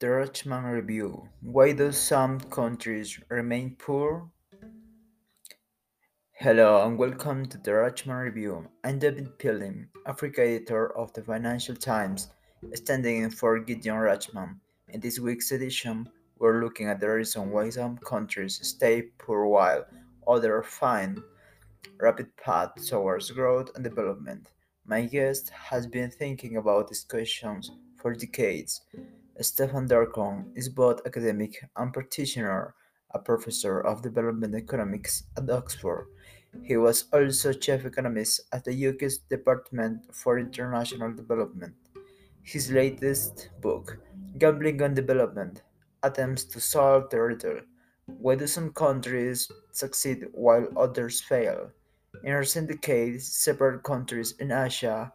The Rachman Review Why do some countries remain poor? Hello and welcome to the Rachman Review. I'm David Pilling, Africa editor of the Financial Times, standing in for Gideon Rachman. In this week's edition, we're looking at the reason why some countries stay poor while others find rapid paths towards growth and development. My guest has been thinking about these questions for decades Stefan Dercon is both academic and practitioner, a professor of development economics at Oxford. He was also chief economist at the UK's Department for International Development. His latest book, Gambling on Development, attempts to solve the riddle why do some countries succeed while others fail? In recent decades, several countries in Asia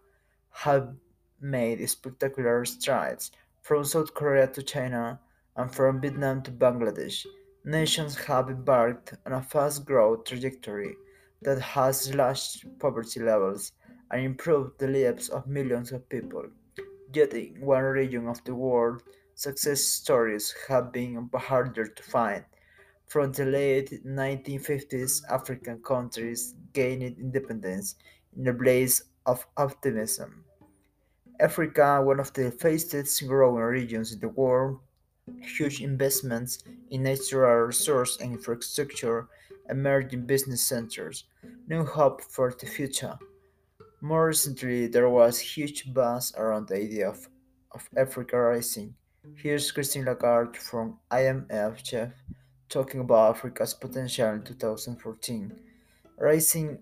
have made spectacular strides from South Korea to China, and from Vietnam to Bangladesh, nations have embarked on a fast growth trajectory that has slashed poverty levels and improved the lives of millions of people. Yet, in one region of the world, success stories have been harder to find. From the late 1950s, African countries gained independence in a blaze of optimism. Africa, one of the fastest growing regions in the world, huge investments in natural resource and infrastructure, emerging business centers, new hope for the future. More recently, there was huge buzz around the idea of, of Africa rising. Here's Christine Lagarde from IMF chief talking about Africa's potential in 2014. Rising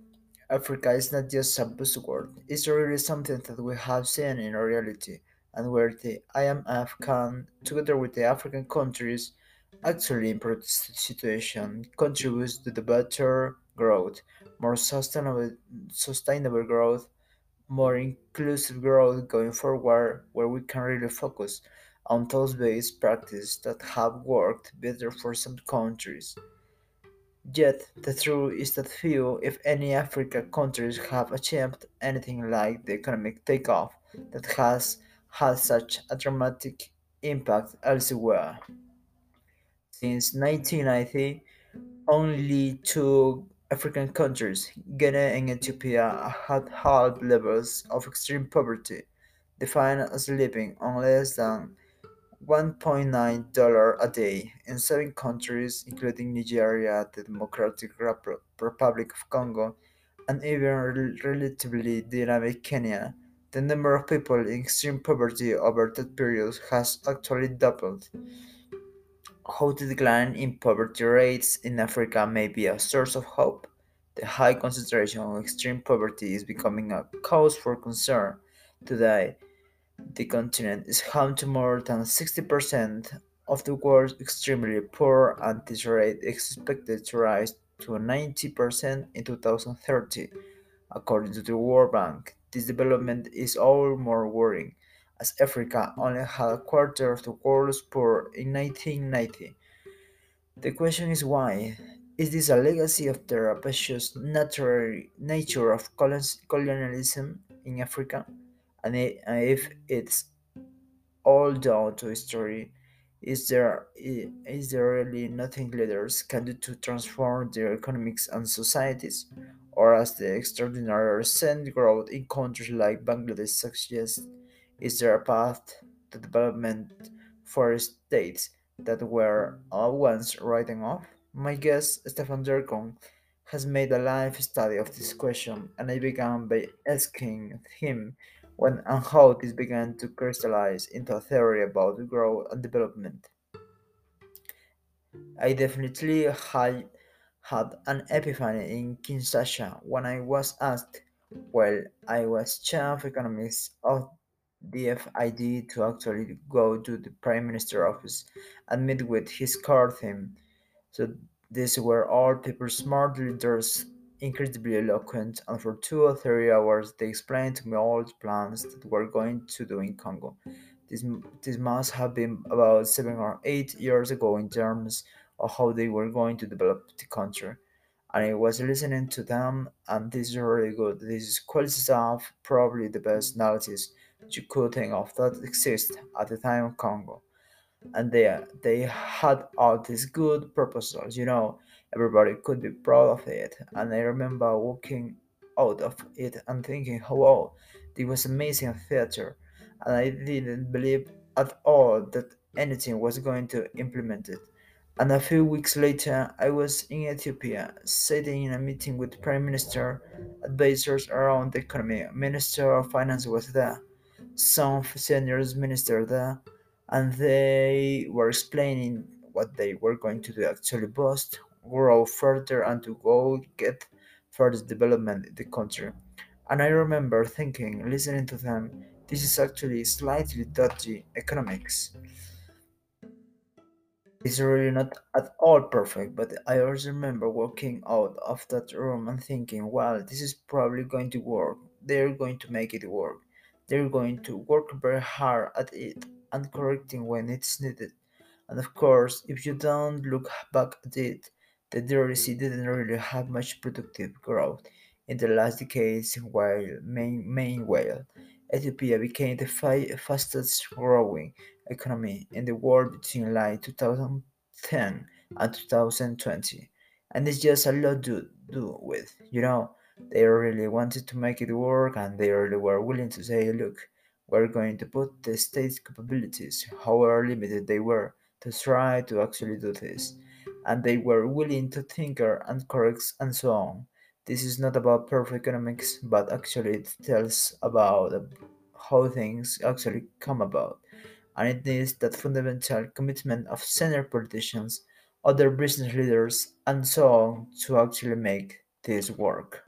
Africa is not just a buzzword, it's really something that we have seen in reality, and where the IMF can, together with the African countries, actually improve the situation, contributes to the better growth, more sustainable, sustainable growth, more inclusive growth going forward, where we can really focus on those based practices that have worked better for some countries. Yet, the truth is that few, if any, African countries have achieved anything like the economic takeoff that has had such a dramatic impact elsewhere. Since 1990, only two African countries, Ghana and Ethiopia, had had levels of extreme poverty, defined as living on less than $1.9 a day in seven countries, including Nigeria, the Democratic Republic of Congo, and even relatively dynamic Kenya. The number of people in extreme poverty over that period has actually doubled. How the decline in poverty rates in Africa may be a source of hope, the high concentration of extreme poverty is becoming a cause for concern today the continent is home to more than 60% of the world's extremely poor, and this rate is expected to rise to 90% in 2030, according to the World Bank. This development is all more worrying, as Africa only had a quarter of the world's poor in 1990. The question is why? Is this a legacy of the rapacious nature of colonialism in Africa? And, if it's all down to history, is there is there really nothing leaders can do to transform their economics and societies? Or as the extraordinary recent growth in countries like Bangladesh suggests, is there a path to development for states that were all once writing off? My guest, Stefan Dercon, has made a life study of this question, and I began by asking him when and how this began to crystallize into a theory about growth and development. I definitely had, had an epiphany in Kinshasa when I was asked, while I was chief economist of the DFID, to actually go to the Prime Minister office and meet with his core team. So these were all people smart leaders incredibly eloquent, and for two or three hours they explained to me all the plans that we're going to do in Congo. This, this must have been about seven or eight years ago in terms of how they were going to develop the country. And I was listening to them, and this is really good. This is quality stuff, probably the best analysis you could think of that exists at the time of Congo. and they they had all these good proposals. You know, everybody could be proud of it. And I remember walking out of it and thinking, "Wow, this was amazing theater," and I didn't believe at all that anything was going to implement it. And a few weeks later, I was in Ethiopia, sitting in a meeting with Prime Minister, advisors around the economy. Minister of Finance was there, some senior minister there, and they were explaining what they were going to do actually boost, grow further, and to go get further development in the country. And I remember thinking, listening to them, this is actually slightly dodgy economics. It's really not at all perfect, but I also remember walking out of that room and thinking, well, this is probably going to work. They're going to make it work. They're going to work very hard at it and correcting when it's needed. And of course, if you don't look back at it, the DRC didn't really have much productive growth in the last decades while main, meanwhile, Ethiopia became the fi- fastest growing economy in the world between like 2010 and 2020. And it's just a lot to do with, you know, they really wanted to make it work and they really were willing to say, look, we're going to put the state's capabilities, however limited they were, to try to actually do this. And they were willing to tinker and correct and so on. This is not about perfect economics, but actually it tells about how things actually come about. And it needs that fundamental commitment of senior politicians, other business leaders, and so on to actually make this work.